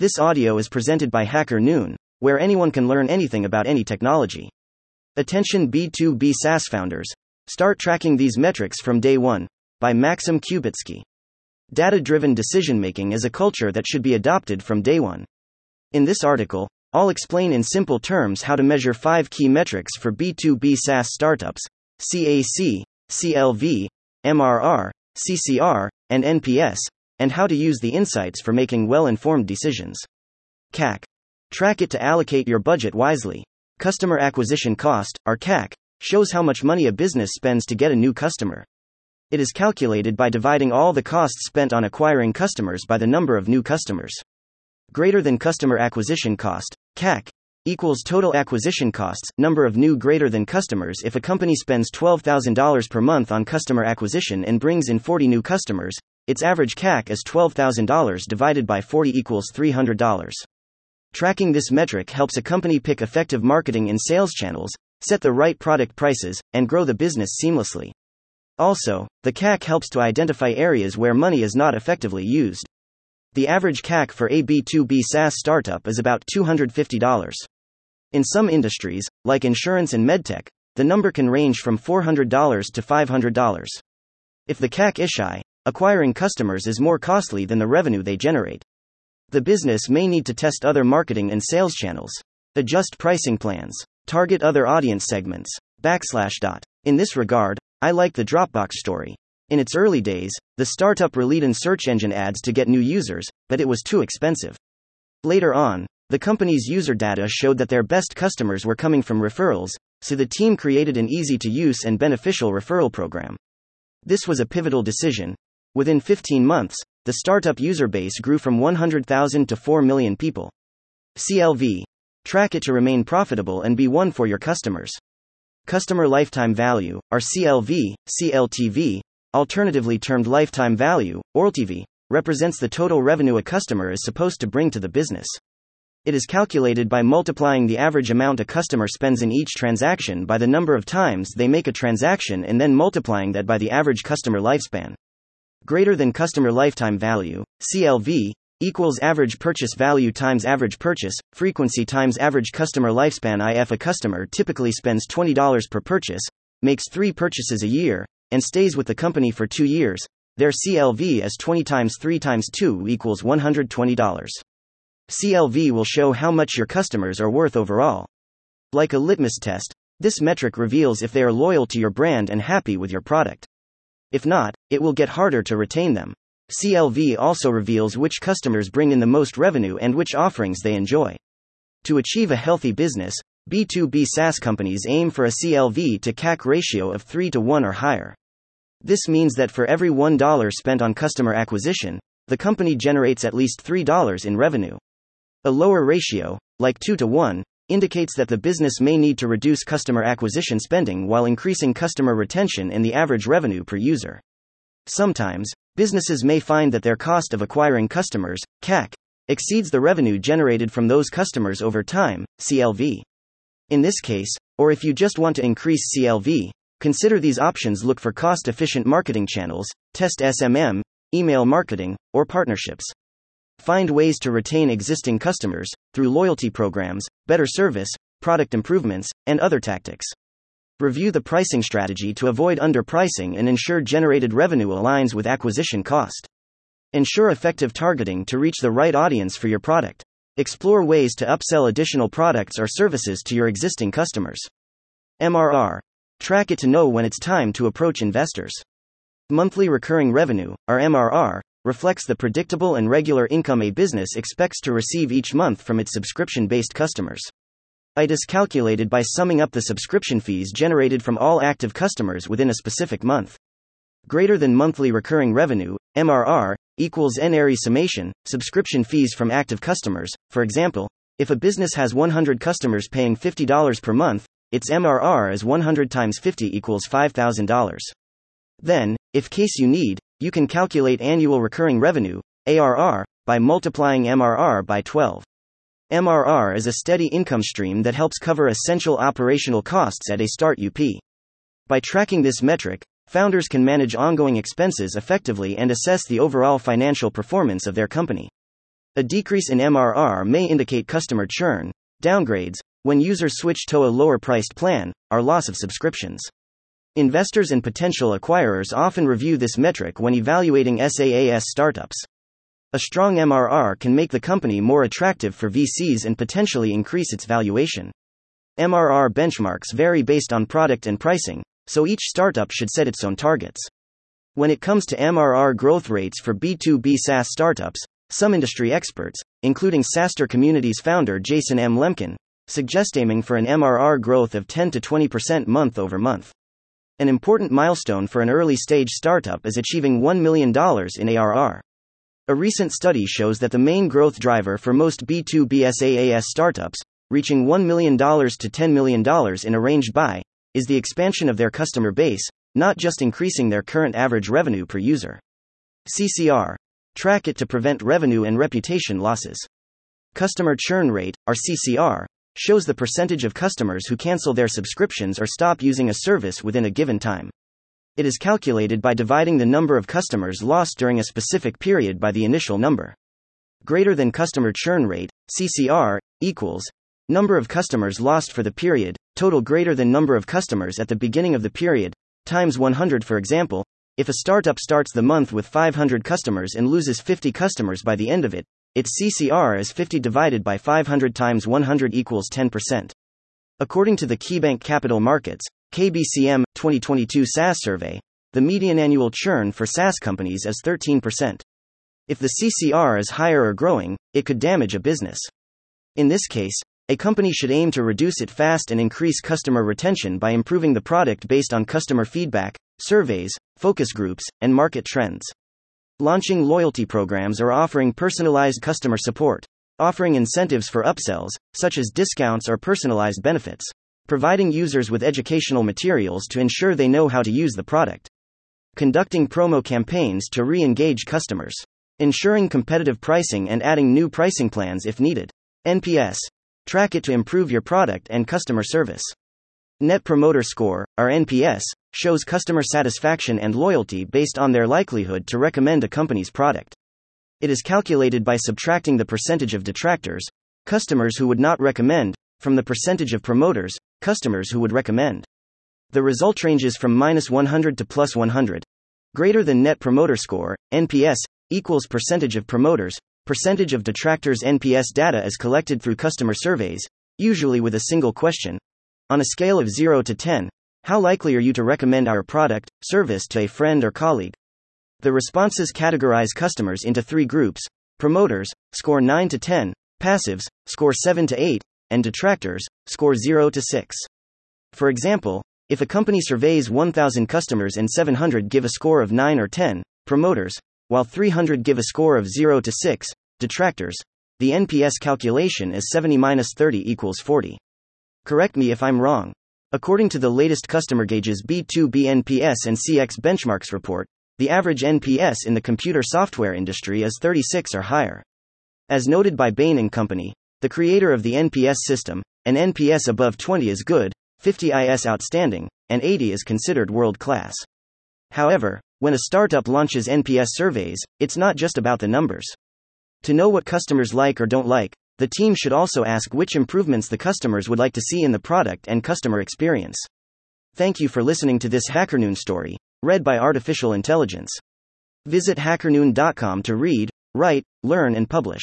This audio is presented by Hacker Noon, where anyone can learn anything about any technology. Attention B2B SaaS founders. Start tracking these metrics from day one. By Maxim Kubitsky. Data driven decision making is a culture that should be adopted from day one. In this article, I'll explain in simple terms how to measure five key metrics for B2B SaaS startups CAC, CLV, MRR, CCR, and NPS, and how to use the insights for making well informed decisions. CAC. Track it to allocate your budget wisely. Customer acquisition cost, or CAC, shows how much money a business spends to get a new customer. It is calculated by dividing all the costs spent on acquiring customers by the number of new customers. Greater than customer acquisition cost, CAC, equals total acquisition costs, number of new greater than customers. If a company spends $12,000 per month on customer acquisition and brings in 40 new customers, its average CAC is $12,000 divided by 40 equals $300. Tracking this metric helps a company pick effective marketing and sales channels, set the right product prices, and grow the business seamlessly. Also, the CAC helps to identify areas where money is not effectively used. The average CAC for a B2B SaaS startup is about $250. In some industries, like insurance and medtech, the number can range from $400 to $500. If the CAC is high, Acquiring customers is more costly than the revenue they generate. The business may need to test other marketing and sales channels, adjust pricing plans, target other audience segments. Backslash dot. In this regard, I like the Dropbox story. In its early days, the startup relied on search engine ads to get new users, but it was too expensive. Later on, the company's user data showed that their best customers were coming from referrals, so the team created an easy to use and beneficial referral program. This was a pivotal decision, Within 15 months, the startup user base grew from 100,000 to 4 million people. CLV. Track it to remain profitable and be one for your customers. Customer Lifetime Value, or CLV, CLTV, alternatively termed Lifetime Value, or LTV, represents the total revenue a customer is supposed to bring to the business. It is calculated by multiplying the average amount a customer spends in each transaction by the number of times they make a transaction and then multiplying that by the average customer lifespan. Greater than customer lifetime value, CLV, equals average purchase value times average purchase frequency times average customer lifespan. If a customer typically spends $20 per purchase, makes three purchases a year, and stays with the company for two years, their CLV is 20 times 3 times 2 equals $120. CLV will show how much your customers are worth overall. Like a litmus test, this metric reveals if they are loyal to your brand and happy with your product. If not, it will get harder to retain them. CLV also reveals which customers bring in the most revenue and which offerings they enjoy. To achieve a healthy business, B2B SaaS companies aim for a CLV to CAC ratio of 3 to 1 or higher. This means that for every $1 spent on customer acquisition, the company generates at least $3 in revenue. A lower ratio, like 2 to 1, indicates that the business may need to reduce customer acquisition spending while increasing customer retention and the average revenue per user. Sometimes, businesses may find that their cost of acquiring customers, CAC, exceeds the revenue generated from those customers over time, CLV. In this case, or if you just want to increase CLV, consider these options look for cost efficient marketing channels, test SMM, email marketing, or partnerships. Find ways to retain existing customers through loyalty programs, better service, product improvements, and other tactics. Review the pricing strategy to avoid underpricing and ensure generated revenue aligns with acquisition cost. Ensure effective targeting to reach the right audience for your product. Explore ways to upsell additional products or services to your existing customers. MRR. Track it to know when it's time to approach investors. Monthly recurring revenue, or MRR, reflects the predictable and regular income a business expects to receive each month from its subscription based customers. IT is calculated by summing up the subscription fees generated from all active customers within a specific month. Greater than monthly recurring revenue, MRR, equals NRE summation, subscription fees from active customers. For example, if a business has 100 customers paying $50 per month, its MRR is 100 times 50 equals $5,000. Then, if case you need, you can calculate annual recurring revenue, ARR, by multiplying MRR by 12. MRR is a steady income stream that helps cover essential operational costs at a start UP. By tracking this metric, founders can manage ongoing expenses effectively and assess the overall financial performance of their company. A decrease in MRR may indicate customer churn, downgrades, when users switch to a lower priced plan, or loss of subscriptions. Investors and potential acquirers often review this metric when evaluating SaaS startups. A strong MRR can make the company more attractive for VCs and potentially increase its valuation. MRR benchmarks vary based on product and pricing, so each startup should set its own targets. When it comes to MRR growth rates for B2B SaaS startups, some industry experts, including SaaStr Community's founder Jason M. Lemkin, suggest aiming for an MRR growth of 10 to 20% month over month. An important milestone for an early stage startup is achieving $1 million in ARR. A recent study shows that the main growth driver for most B2B SaaS startups, reaching $1 million to $10 million in a range by, is the expansion of their customer base, not just increasing their current average revenue per user. CCR. Track it to prevent revenue and reputation losses. Customer churn rate, or CCR, shows the percentage of customers who cancel their subscriptions or stop using a service within a given time. It is calculated by dividing the number of customers lost during a specific period by the initial number. Greater than customer churn rate, CCR, equals number of customers lost for the period, total greater than number of customers at the beginning of the period, times 100 for example. If a startup starts the month with 500 customers and loses 50 customers by the end of it, its CCR is 50 divided by 500 times 100 equals 10%. According to the KeyBank Capital Markets, KBCM 2022 SaaS survey, the median annual churn for SaaS companies is 13%. If the CCR is higher or growing, it could damage a business. In this case, a company should aim to reduce it fast and increase customer retention by improving the product based on customer feedback, surveys, focus groups, and market trends. Launching loyalty programs or offering personalized customer support. Offering incentives for upsells, such as discounts or personalized benefits providing users with educational materials to ensure they know how to use the product, conducting promo campaigns to re engage customers, ensuring competitive pricing and adding new pricing plans if needed. NPS. Track it to improve your product and customer service. Net Promoter Score, or NPS, shows customer satisfaction and loyalty based on their likelihood to recommend a company's product. It is calculated by subtracting the percentage of detractors, customers who would not recommend, from the percentage of promoters, customers who would recommend. The result ranges from minus 100 to plus 100. Greater than Net Promoter Score, NPS, equals percentage of promoters, percentage of detractors. NPS data is collected through customer surveys, usually with a single question. On a scale of 0 to 10, how likely are you to recommend our product, service to a friend or colleague? The responses categorize customers into three groups promoters, score 9 to 10, passives, score 7 to 8, and detractors, score 0 to 6. For example, if a company surveys 1,000 customers and 700 give a score of 9 or 10, promoters, while 300 give a score of 0 to 6, detractors, the NPS calculation is 70 30 equals 40. Correct me if I'm wrong. According to the latest CustomerGauge's B2B NPS and CX benchmarks report, the average NPS in the computer software industry is 36 or higher. As noted by Bain & Company, the creator of the NPS system, an NPS above 20 is good, 50 is outstanding, and 80 is considered world class. However, when a startup launches NPS surveys, it's not just about the numbers. To know what customers like or don't like, the team should also ask which improvements the customers would like to see in the product and customer experience. Thank you for listening to this HackerNoon story, read by Artificial Intelligence. Visit hackerNoon.com to read, write, learn, and publish.